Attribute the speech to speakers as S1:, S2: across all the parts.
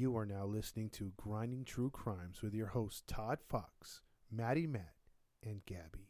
S1: You are now listening to Grinding True Crimes with your hosts Todd Fox, Maddie Matt, and Gabby.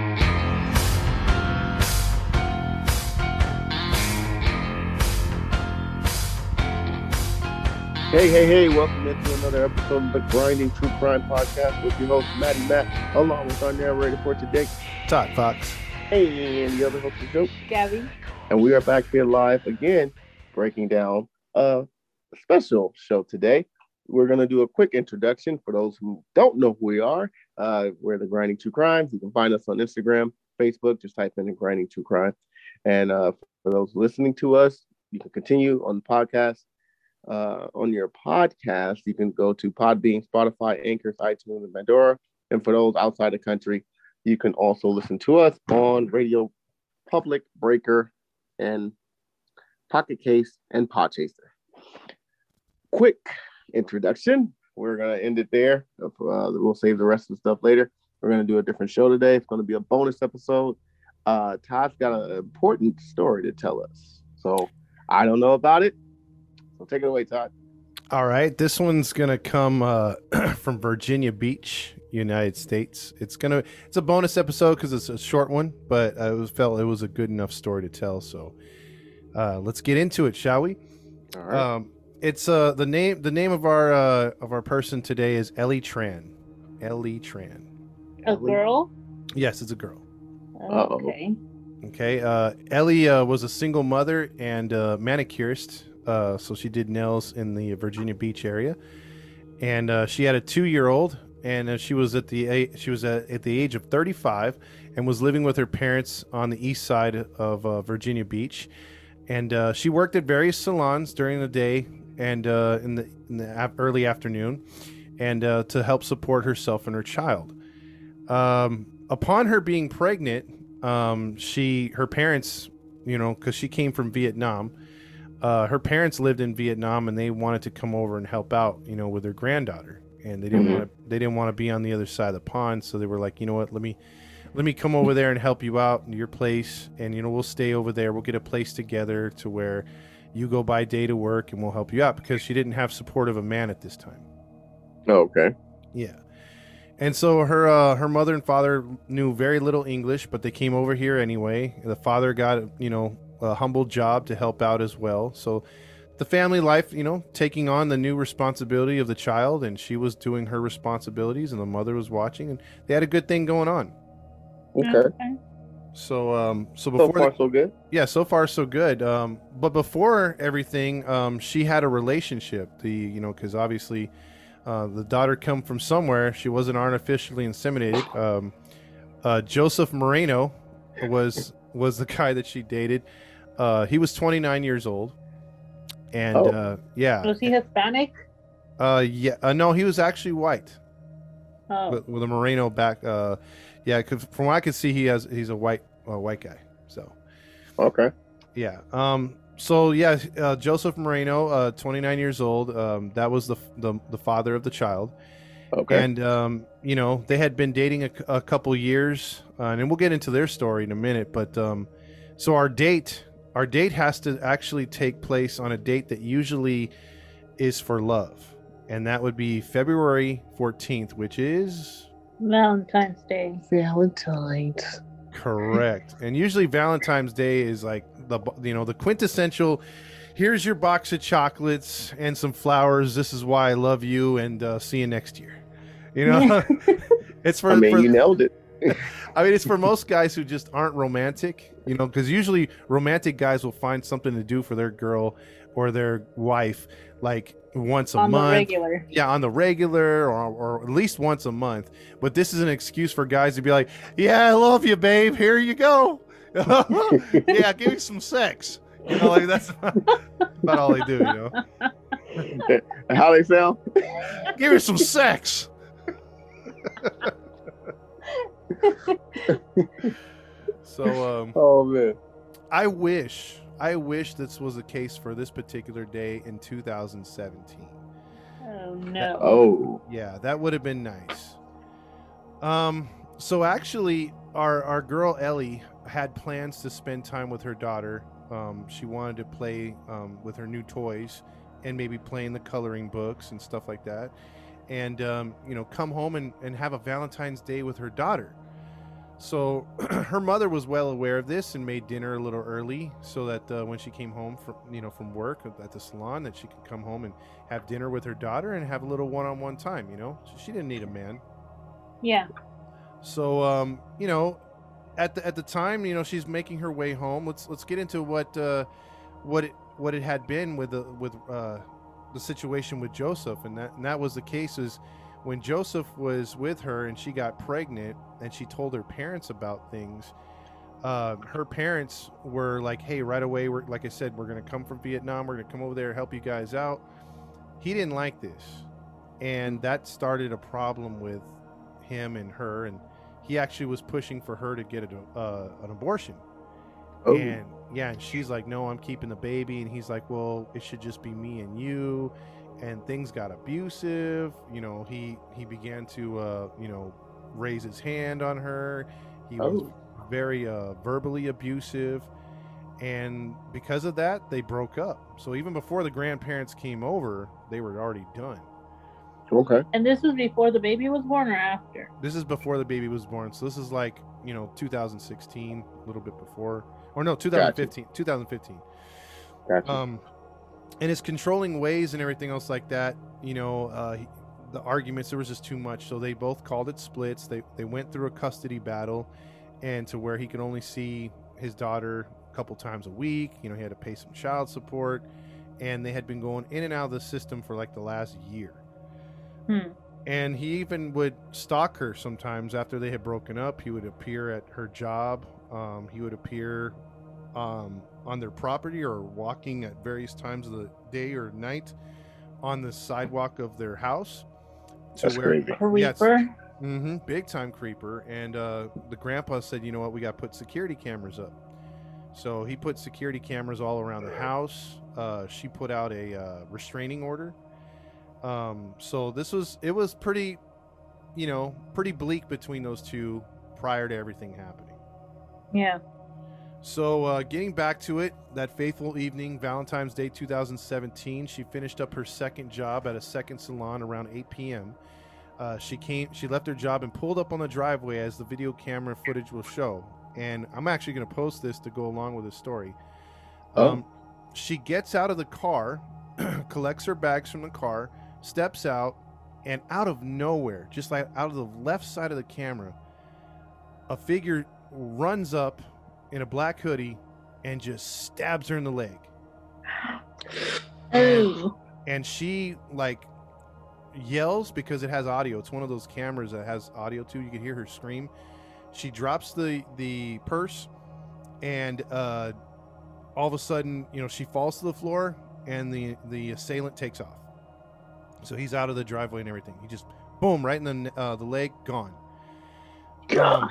S2: Hey, hey, hey, welcome into another episode of the Grinding True Crime Podcast with your host, Maddie Matt, along with our narrator for today,
S1: Todd Fox.
S2: hey, and the other host is Joe.
S3: Gabby.
S2: And we are back here live again, breaking down a special show today. We're going to do a quick introduction for those who don't know who we are. Uh, we're the Grinding True Crimes. You can find us on Instagram, Facebook, just type in the Grinding True Crime. And uh, for those listening to us, you can continue on the podcast uh, on your podcast, you can go to Podbean, Spotify, Anchors, iTunes, and Pandora. And for those outside the country, you can also listen to us on Radio Public, Breaker, and Pocket Casts and Podchaser. Quick introduction. We're gonna end it there. Uh, we'll save the rest of the stuff later. We're gonna do a different show today. It's gonna be a bonus episode. Uh, Todd's got an important story to tell us. So I don't know about it. So take it away, Todd.
S1: All right, this one's gonna come uh, from Virginia Beach, United States. It's gonna it's a bonus episode because it's a short one, but I was felt it was a good enough story to tell. So uh, let's get into it, shall we?
S2: All right.
S1: Um, it's uh the name the name of our uh, of our person today is Ellie Tran. Ellie Tran.
S3: A
S2: Ellie.
S3: girl?
S1: Yes, it's a girl.
S2: Uh-oh.
S3: Okay.
S1: Okay. Uh, Ellie uh, was a single mother and uh, manicurist. Uh, so she did nails in the Virginia Beach area, and uh, she had a two-year-old, and uh, she was at the she was at, at the age of 35, and was living with her parents on the east side of uh, Virginia Beach, and uh, she worked at various salons during the day and uh, in the in the early afternoon, and to help support herself and her child. Um, upon her being pregnant, um, she her parents, you know, because she came from Vietnam, uh, her parents lived in Vietnam and they wanted to come over and help out, you know, with their granddaughter, and they didn't
S2: Mhm.
S1: want to they didn't want to be on the other side of the pond, so they were like, you know what, let me let me come over there and help you out in your place, and you know, we'll stay over there, we'll get a place together to where you go by day to work and we'll help you out because she didn't have support of a man at this time.
S2: Oh, okay.
S1: Yeah. And so her uh, her mother and father knew very little English, but they came over here anyway. The father got you know a humble job to help out as well. So the family life, you know, taking on the new responsibility of the child, and she was doing her responsibilities, and the mother was watching, and they had a good thing going on.
S2: Okay.
S1: So um, so before
S2: So
S1: before
S2: far,
S1: they-
S2: so good.
S1: yeah, so far so good. Um, but before everything, um, she had a relationship. The you know because obviously, uh, the daughter come from somewhere. She wasn't artificially inseminated. Um, uh, Joseph Moreno was was the guy that she dated. Uh, he was 29 years old, and
S2: Oh.
S1: uh, yeah,
S3: Was he Hispanic?
S1: uh, yeah, uh, no, he was actually white
S3: Oh.
S1: with, with a Moreno back. Uh, yeah, 'cause from what I could see, he has he's a white uh, white guy. So.
S2: Okay.
S1: Yeah. Um. So yeah, uh, Joseph Moreno, uh, 29 years old. Um. That was the the, the father of the child,
S2: Okay.
S1: and um, you know, they had been dating a, a couple years, uh, and we'll get into their story in a minute. But um, so our date, our date has to actually take place on a date that usually is for love, and that would be February 14th, which is
S3: Valentine's Day.
S2: Valentine's.
S1: Correct. and usually Valentine's Day is like the you know the quintessential. Here's your box of chocolates and some flowers. This is why I love you, and uh, see you next year. You know, it's for.
S2: I mean,
S1: for-
S2: you nailed it.
S1: I mean, it's for most guys who just aren't romantic. You know, because usually romantic guys will find something to do for their girl or their wife, like once a
S3: On the
S1: month.
S3: regular.
S1: Yeah, on the regular or, or at least once a month. But this is an excuse for guys to be like, yeah, I love you, babe. Here you go. yeah, give me some sex. You know, like that's about all they do, you know.
S2: How they sound?
S1: Give me some sex. So um,
S2: Oh man.
S1: I wish, I wish this was the case for this particular day in 2017.
S3: Oh no.
S2: Oh.
S1: Yeah, that would have been nice. Um, so actually, our our girl Ellie had plans to spend time with her daughter. Um, she wanted to play um, with her new toys and maybe playing the coloring books and stuff like that, and um, you know, come home and, and have a Valentine's Day with her daughter. So her mother was well aware of this and made dinner a little early so that uh, when she came home from you know from work at the salon that she could come home and have dinner with her daughter and have a little one-on-one time you know? So she didn't need a man.
S3: Yeah.
S1: so um you know at the at the time you know she's making her way home. Let's let's get into what uh what it what it had been with the with uh the situation with Joseph. And that and that was the case is when Joseph was with her and she got pregnant and she told her parents about things uh, her parents were like hey right away we're like i said we're going to come from vietnam we're going to come over there help you guys out. He didn't like this and that started a problem with him and her and he actually was pushing for her to get a, uh, an abortion.
S2: Oh.
S1: and yeah and she's like no i'm keeping the baby and he's like well it should just be me and you and things got abusive. You know he he began to uh you know raise his hand on her. He was
S2: Oh.
S1: very uh verbally abusive. And because of that they broke up. So even before the grandparents came over they were already done.
S2: Okay.
S3: And this was before the baby was born or after?
S1: this is before the baby was born. So this is like you know 2016 a little bit before. Or no 2015 2015
S2: Gotcha.
S1: um and his controlling ways and everything else like that you know uh the arguments there was just too much. So they both called it splits. They they went through a custody battle and to where he could only see his daughter a couple times a week. You know he had to pay some child support and they had been going in and out of the system for like the last year.
S3: Hmm.
S1: and he even would stalk her sometimes after they had broken up. He would appear at her job. Um, he would appear um, on their property or walking at various times of the day or night on the sidewalk of their house to
S2: That's crazy.
S1: Yes.
S3: Creeper.
S1: hmm big time creeper. And uh, the grandpa said, you know what, we got to put security cameras up. So he put security cameras all around the house. Uh, she put out a uh, restraining order. Um, so this was it was pretty, you know, pretty bleak between those two prior to everything happening.
S3: Yeah.
S1: So, uh, getting back to it, that faithful evening, Valentine's Day 2017, she finished up her second job at a second salon around 8 p.m. Uh, she came, she left her job and pulled up on the driveway as the video camera footage will show. And I'm actually going to post this to go along with the story.
S2: Oh.
S1: Um, she gets out of the car, collects her bags from the car, steps out, and out of nowhere, just like out of the left side of the camera, a figure runs up in a black hoodie and just stabs her in the leg.
S3: Oh.
S1: And she like yells because it has audio. It's one of those cameras that has audio too. You can hear her scream. She drops the the purse and uh all of a sudden, you know, she falls to the floor and the the assailant takes off. So he's out of the driveway and everything. He just boom right in the uh, the leg gone. Um,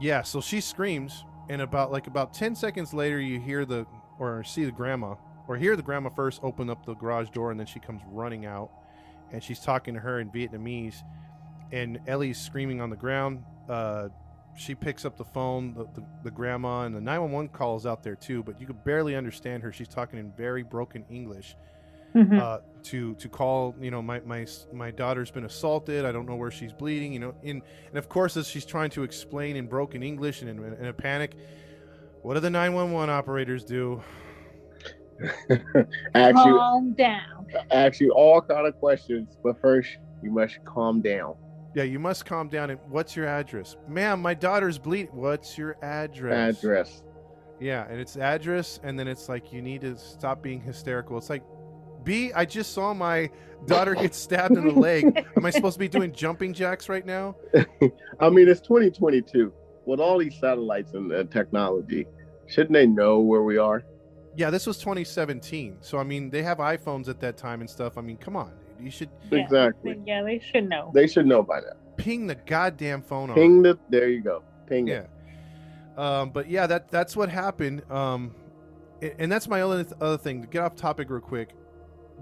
S1: yeah, so she screams, and about like about ten seconds later, you hear the or see the grandma or hear the grandma first open up the garage door, and then she comes running out, and she's talking to her in Vietnamese, and Ellie's screaming on the ground. Uh, she picks up the phone, the, the, the grandma, and the 911 calls out there too, but you could barely understand her. She's talking in very broken English
S3: Mhm.
S1: uh, to to call you know my my my daughter's been assaulted i don't know where she's bleeding you know in and of course as she's trying to explain in broken english and in, in a panic what do the 911 operators do
S2: ask you,
S3: Calm down.
S2: ask you all kind of questions, but first you must calm down.
S1: yeah you must calm down and what's your address ma'am my daughter's bleeding what's your address
S2: Address.
S1: yeah and it's address and then it's like you need to stop being hysterical it's like b i just saw my daughter get stabbed in the leg am i supposed to be doing jumping jacks right now
S2: I mean, it's 2022 with all these satellites and uh, technology. Shouldn't they know where we are?
S1: Yeah, this was 2017. So I mean, they have iPhones at that time and stuff. I mean, come on. Dude. You should
S3: Yeah.
S2: Exactly.
S3: Yeah, they should know.
S2: They should know by now.
S1: ping the goddamn phone on.
S2: Ping the. There you go. Ping
S1: Yeah.
S2: it.
S1: Um, but yeah, that that's what happened. Um, and that's my other other thing. To get off topic real quick,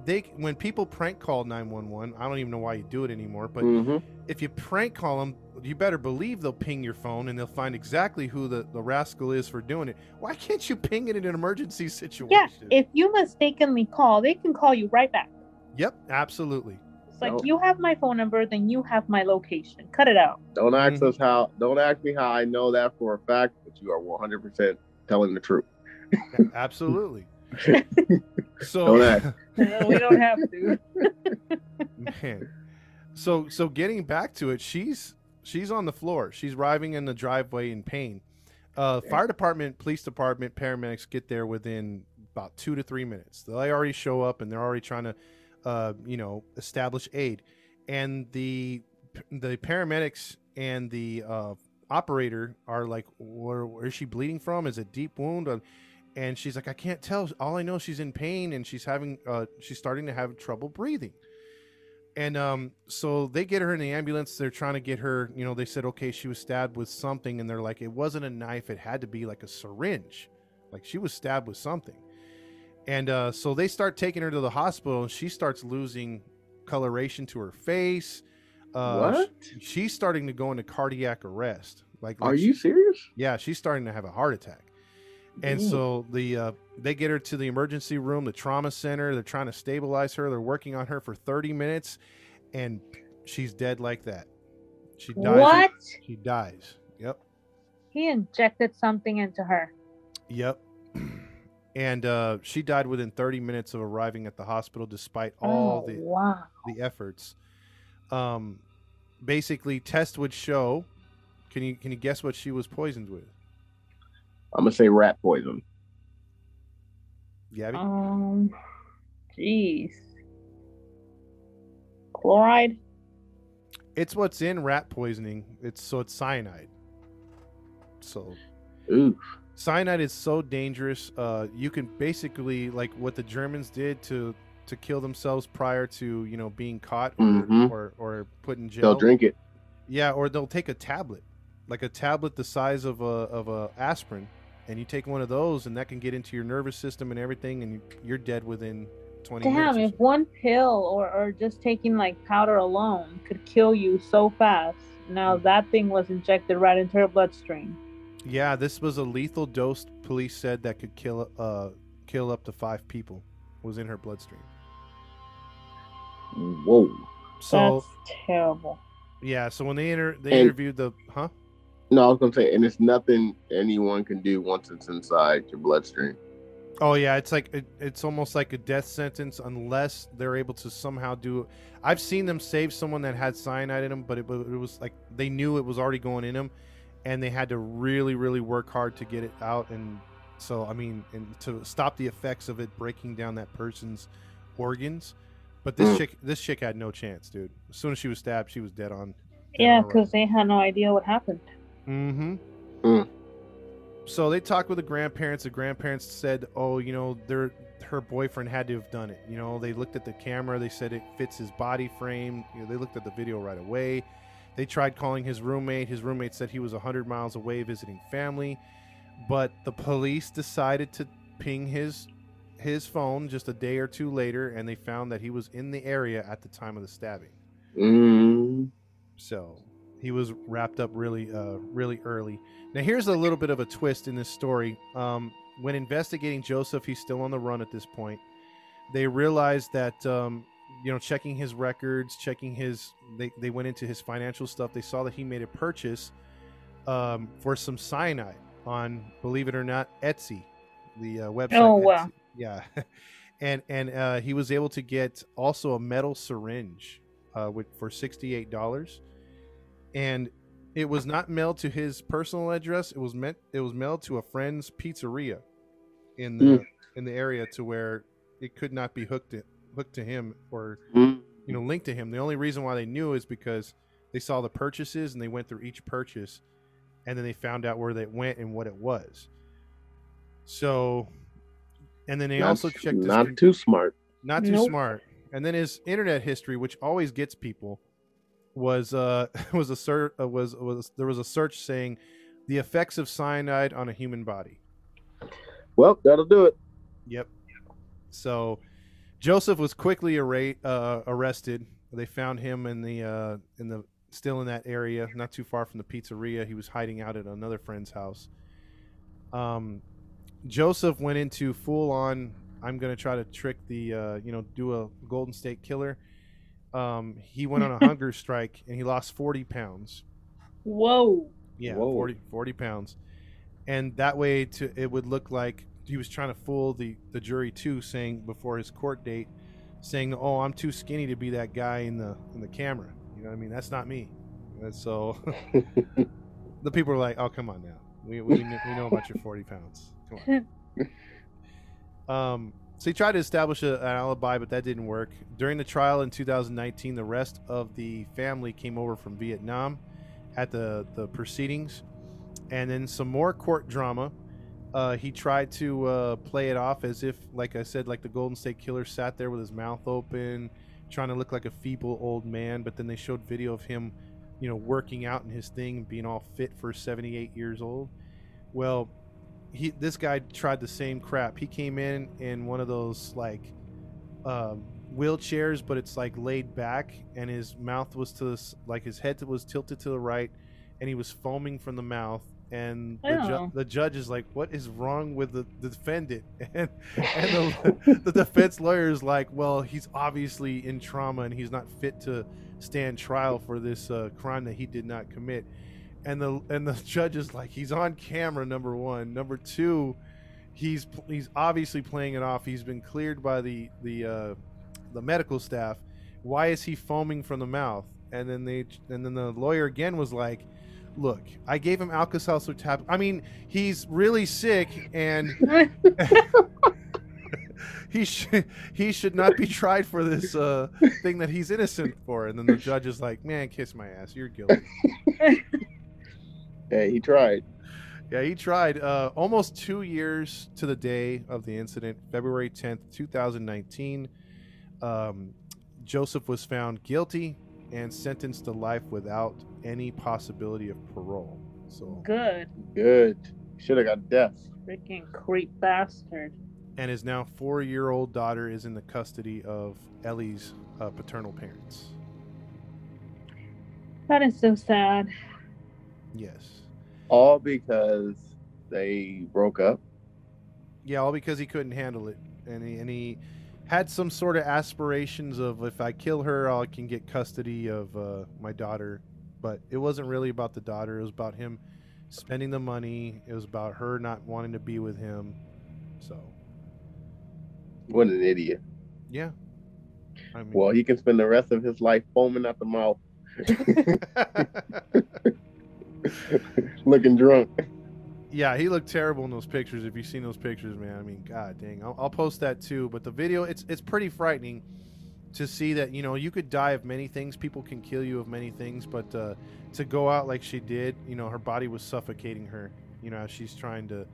S1: they when people prank call nine one one, I don't even know why you do it anymore. But
S2: hmm
S1: if you prank call them, you better believe they'll ping your phone and they'll find exactly who the, the rascal is for doing it. Why can't you ping it in an emergency situation?
S3: Yeah, if you mistakenly call, they can call you right back.
S1: yep, absolutely.
S3: It's like
S2: No.
S3: you have my phone number, then you have my location. Cut it out.
S2: Don't ask
S1: Mhm.
S2: us how. Don't ask me how I know that for a fact, but you are 100 percent telling the truth.
S1: Absolutely. so
S2: Don't ask.
S3: we don't have to.
S1: man. So so getting back to it she's she's on the floor. She's arriving in the driveway in pain. Uh fire department police department paramedics get there within about two to three minutes. They already show up and they're already trying to uh you know establish aid. And the the paramedics and the uh operator are like where, where is she bleeding from? Is it deep wound and she's like i can't tell. All i know she's in pain and she's having uh she's starting to have trouble breathing. And um so they get her in the ambulance. They're trying to get her you know they said okay she was stabbed with something. And they're like it wasn't a knife. It had to be like a syringe. Like she was stabbed with something. And uh so they start taking her to the hospital and she starts losing coloration to her face. Uh
S2: what?
S1: she's starting to go into cardiac arrest. Like,
S2: Are
S1: like
S2: you serious?
S1: yeah, she's starting to have a heart attack. And so the uh, they get her to the emergency room, the trauma center. They're trying to stabilize her. They're working on her for 30 minutes, and she's dead like that. She dies.
S3: What?
S1: She dies. Yep.
S3: He injected something into her.
S1: Yep. And uh, she died within 30 minutes of arriving at the hospital, despite all
S3: oh,
S1: the
S3: wow.
S1: the efforts. Um, basically, tests would show. Can you can you guess what she was poisoned with?
S2: I'm gonna say rat poison.
S1: Gabby?
S3: Um, jeez. Chloride.
S1: It's what's in rat poisoning. It's so it's cyanide. So
S2: Ooh.
S1: cyanide is so dangerous. Uh, you can basically like what the Germans did to to kill themselves prior to you know being caught or
S2: Mhm.
S1: or, or put in jail.
S2: They'll drink it.
S1: Yeah, or they'll take a tablet, like a tablet the size of a of a aspirin, and you take one of those, and that can get into your nervous system and everything, and you're dead within twenty
S3: Damn,
S1: minutes.
S3: if one pill or, or just taking like powder alone could kill you so fast. Now
S1: Mm.
S3: that thing was injected right into her bloodstream.
S1: Yeah, this was a lethal dose. Police said that could kill uh kill up to five people. Was in her bloodstream.
S2: Whoa.
S1: So
S3: That's terrible.
S1: yeah, so when they inter- they
S2: And-
S1: interviewed the huh?
S2: No, I was gonna say, and it's nothing anyone can do once it's inside your bloodstream.
S1: Oh yeah, it's like it, it's almost like a death sentence unless they're able to somehow do. I've seen them save someone that had cyanide in them, but it, but it was like they knew it was already going in them, and they had to really really work hard to get it out. And so I mean, and to stop the effects of it breaking down that person's organs. But this
S2: Mm.
S1: chick, this chick had no chance, dude. As soon as she was stabbed, she was dead on.
S3: Yeah, because they had no idea what happened.
S1: Mm-hmm.
S2: Mm.
S1: So they talked with the grandparents. The grandparents said, "Oh, you know, their her boyfriend had to have done it. You know, they looked at the camera. They said it fits his body frame. You know, they looked at the video right away. They tried calling his roommate. His roommate said he was 100 miles away visiting family, but the police decided to ping his his phone just a day or two later, and they found that he was in the area at the time of the stabbing.
S2: Mm.
S1: So he was wrapped up really, uh, really early. Now here's a little bit of a twist in this story. Um, when investigating Joseph, he's still on the run at this point. They realized that, um, you know, checking his records, checking his, they, they went into his financial stuff. They saw that he made a purchase um, for some cyanide on, believe it or not, Etsy, the uh, website.
S3: Oh, wow.
S1: Etsy. Yeah. and and uh, he was able to get also a metal syringe uh, with, for $68 and it was not mailed to his personal address. It was meant it was mailed to a friend's pizzeria in the
S2: Mm.
S1: in the area to where it could not be hooked to, hooked to him or
S2: Mm.
S1: you know linked to him. The only reason why they knew is because they saw the purchases and they went through each purchase and then they found out where they went and what it was. So and then they
S2: Not,
S1: also checked
S2: not
S1: con-
S2: too smart.
S1: not too
S3: Nope.
S1: smart. And then his internet history, which always gets people, was uh was a search uh, was was there was a search saying the effects of cyanide on a human body.
S2: Well, that'll do it.
S1: Yep. So Joseph was quickly arra- uh, arrested. They found him in the uh, in the still in that area, not too far from the pizzeria. He was hiding out at another friend's house. Um, Joseph went into full on. I'm gonna try to trick the uh, you know do a Golden State Killer. Um, he went on a hunger strike and he lost 40 pounds.
S3: Whoa.
S1: Yeah,
S2: Whoa.
S1: 40, 40 pounds. And that way to it would look like he was trying to fool the, the jury too, saying before his court date, saying, Oh, I'm too skinny to be that guy in the in the camera. You know what I mean? That's not me. And so the people are like, Oh, come on now. We, we, we know about your 40 pounds. Come on. um, so he tried to establish a, an alibi, but that didn't work. During the trial in 2019, the rest of the family came over from Vietnam at the, the proceedings. And then some more court drama. Uh, he tried to uh, play it off as if, like I said, like the Golden State Killer sat there with his mouth open, trying to look like a feeble old man. But then they showed video of him, you know, working out in his thing being all fit for 78 years old. Well, he this guy tried the same crap. He came in in one of those like um, wheelchairs, but it's like laid back, and his mouth was to this, like his head was tilted to the right, and he was foaming from the mouth. And the, ju- the judge is like, "What is wrong with the, the defendant?" And and the, the defense lawyer is like, "Well, he's obviously in trauma, and he's not fit to stand trial for this uh, crime that he did not commit." And the and the judge is like, "He's on camera. Number one. Number two, he's he's obviously playing it off. He's been cleared by the the uh, the medical staff. Why is he foaming from the mouth?" And then they and then the lawyer again was like, "Look, I gave him Alka-Seltzer tab. I mean, he's really sick and." he should he should not be tried for this uh, thing that he's innocent for. And then the judge is like, "Man, kiss my ass. You're guilty."
S2: Hey, he tried.
S1: Yeah, he tried. Uh, almost two years to the day of the incident, February 10th, 2019. Um, Joseph was found guilty and sentenced to life without any possibility of parole. So,
S3: Good.
S2: Good. Should have got death.
S3: Freaking creep bastard.
S1: and his now four-year-old daughter is in the custody of Ellie's uh, paternal parents.
S3: That is so sad.
S1: Yes.
S2: All because they broke up.
S1: Yeah, all because he couldn't handle it, and he, and he had some sort of aspirations of if I kill her, I can get custody of uh, my daughter. But it wasn't really about the daughter; it was about him spending the money. It was about her not wanting to be with him. So,
S2: What an idiot.
S1: yeah. I mean,
S2: Well, he can spend the rest of his life foaming at the mouth, looking drunk.
S1: yeah, he looked terrible in those pictures. If you've seen those pictures, man, I mean, god dang, I'll, I'll post that too. But the video, it's it's pretty frightening to see that you know you could die of many things. People can kill you of many things, but uh, to go out like she did, you know, her body was suffocating her. You know, as she's trying to,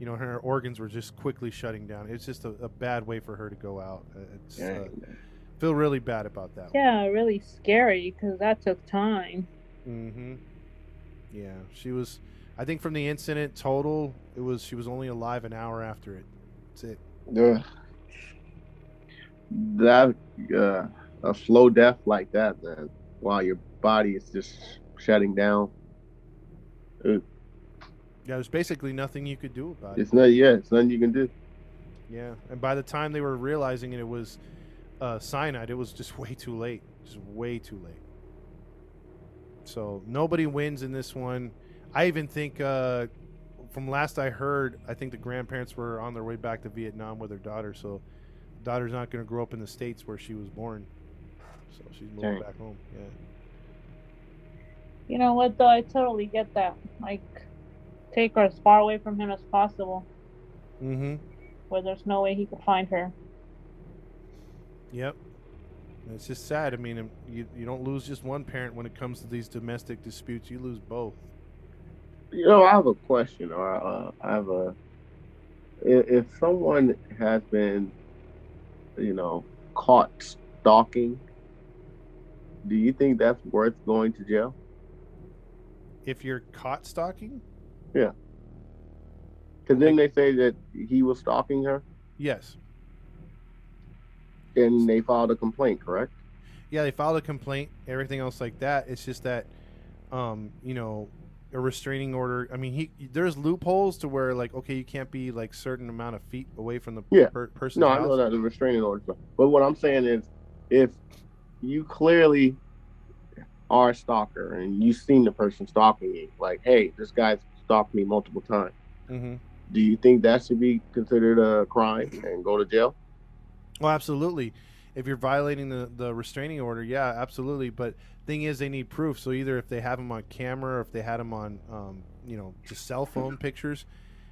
S1: you know, her organs were just quickly shutting down. It's just a, a bad way for her to go out. Uh, It's uh, feel really bad about that.
S3: Yeah, really scary because that took time.
S1: Mm-hmm. Yeah, she was. I think from the incident total, it was she was only alive an hour after it. That's it.
S2: Ugh. That uh, a slow death like that, man, while your body is just shutting down. Ugh.
S1: Yeah, there's basically nothing you could do about it.
S2: It's not. Yeah, it's nothing you can do.
S1: Yeah, and by the time they were realizing it, it was uh, cyanide. It was just way too late. Just way too late. So nobody wins in this one. I even think, uh, from last I heard, I think the grandparents were on their way back to Vietnam with their daughter. So, daughter's not going to grow up in the states where she was born. So she's moving
S2: Dang.
S1: back home. Yeah.
S3: You know what, though? I totally get that. Like, take her as far away from him as possible,
S1: Mm-hmm.
S3: where there's no way he could find her.
S1: Yep. And It's just sad. I mean, um, you, you don't lose just one parent when it comes to these domestic disputes. You lose both.
S2: You know, I have a question, or uh, I have a. If someone has been, you know, caught stalking, do you think that's worth going to jail?
S1: If you're caught stalking, Yeah.
S2: Because then they say that he was stalking her,
S1: yes.
S2: And they filed a complaint, correct?
S1: Yeah, they filed a complaint, everything else like that. It's just that, um, you know, a restraining order. I mean, he there's loopholes to where like, okay, you can't be like certain amount of feet away from the
S2: Yeah.
S1: per- person's
S2: No, I know that the restraining order. But what I'm saying is, if you clearly are a stalker and you've seen the person stalking you, like, hey, this guy's stalked me multiple times,
S1: hmm
S2: do you think that should be considered a crime and go to jail?
S1: Well, absolutely. If you're violating the, the restraining order, yeah, absolutely. But thing is, they need proof. So either if they have them on camera, or if they had them on, um, you know, just cell phone pictures,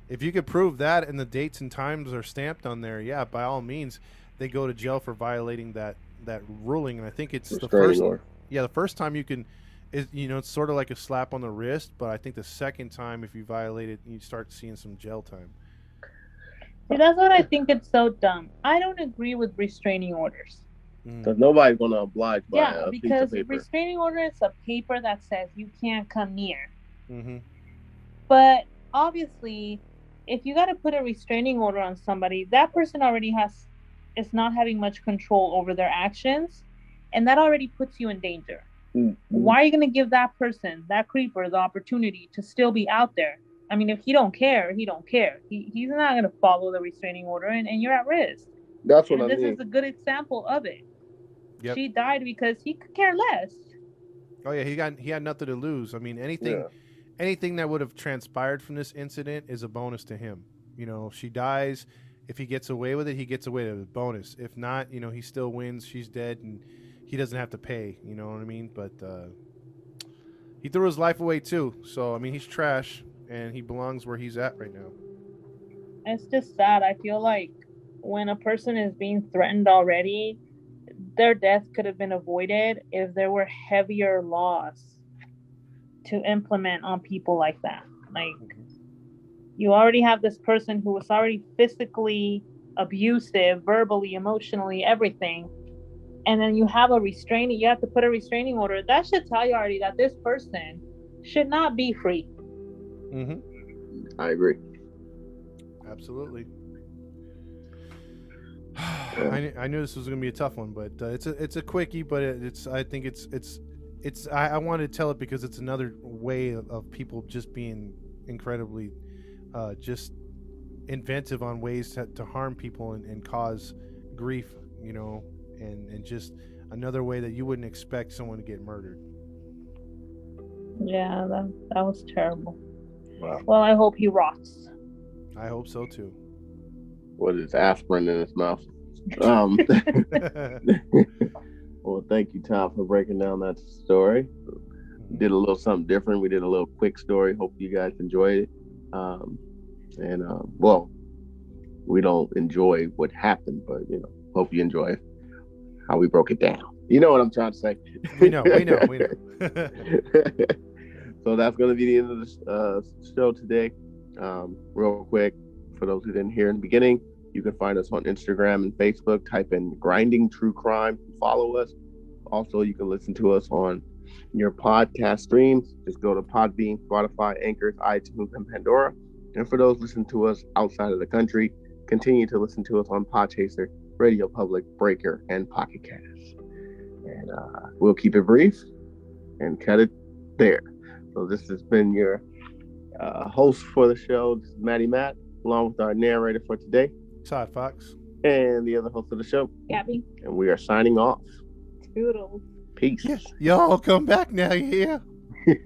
S1: if you could prove that and the dates and times are stamped on there, yeah, by all means, they go to jail for violating that that ruling. And I think it's the first,
S2: order.
S1: yeah, the first time you can, is you know, it's sort of like a slap on the wrist. But I think the second time, if you violate it, you start seeing some jail time.
S3: See, that's what I think it's so dumb. I don't agree with restraining orders.
S1: Mm.
S2: Because nobody's going to oblige by
S3: yeah,
S2: a piece
S3: because
S2: of paper.
S3: restraining order is a paper that says you can't come near.
S1: Mm-hmm.
S3: But obviously, if you got to put a restraining order on somebody, that person already has is not having much control over their actions, and that already puts you in danger.
S2: Mm,
S3: Why are you going to give that person, that creeper, the opportunity to still be out there? I mean, if he don't care, he don't care. He, he's not going to follow the restraining order, and, and you're at risk.
S2: That's what
S3: And
S2: I
S3: this
S2: mean.
S3: is a good example of it.
S1: Yep.
S3: She died because he could care less.
S1: Oh yeah, he got he had nothing to lose. I mean, anything
S2: Yeah.
S1: anything that would have transpired from this incident is a bonus to him. You know, if she dies, if he gets away with it, he gets away with it. Bonus. If not, you know, he still wins. She's dead, and he doesn't have to pay. You know what I mean? But uh, he threw his life away too. So I mean, he's trash, and he belongs where he's at right now.
S3: It's just sad. I feel like when a person is being threatened already, their death could have been avoided if there were heavier laws to implement on people like that. Like, you already have this person who was already physically abusive, verbally, emotionally, everything. And then you have a restraining, you have to put a restraining order. That should tell you already that this person should not be free.
S1: Mm-hmm.
S2: I agree.
S1: Absolutely. I, I knew this was going to be a tough one, but uh, it's a it's a quickie, but it, it's I think it's it's it's I, I wanted to tell it because it's another way of, of people just being incredibly uh, just inventive on ways to, to harm people and, and cause grief, you know, and and just another way that you wouldn't expect someone to get murdered.
S3: Yeah, that, that was terrible.
S2: Wow.
S3: Well, I hope he rots.
S1: I hope so too.
S2: What is aspirin in his mouth? Um, well, thank you, Tom, for breaking down that story. We did a little something different. We did a little quick story. Hope you guys enjoyed it. Um, and uh, well, we don't enjoy what happened, but you know, hope you enjoy how we broke it down. You know what I'm trying to say?
S1: we know, we know, we know.
S2: So that's going to be the end of the uh, show today. Um, real quick, for those who didn't hear in the beginning, you can find us on Instagram and Facebook. Type in Grinding True Crime. Follow us. Also, you can listen to us on your podcast streams. Just go to Podbean, Spotify, Anchors, iTunes, and Pandora. And for those listening to us outside of the country, continue to listen to us on Podchaser, Radio Public, Breaker, and Pocket Cast. And uh, we'll keep it brief and cut it there. So this has been your uh, host for the show. This is Matty Matt, along with our narrator for today
S1: Todd Fox.
S2: and the other host of the show.
S3: Gabby,
S2: And we are signing off.
S3: toodles.
S2: Peace.
S1: Y'all come back now, yeah.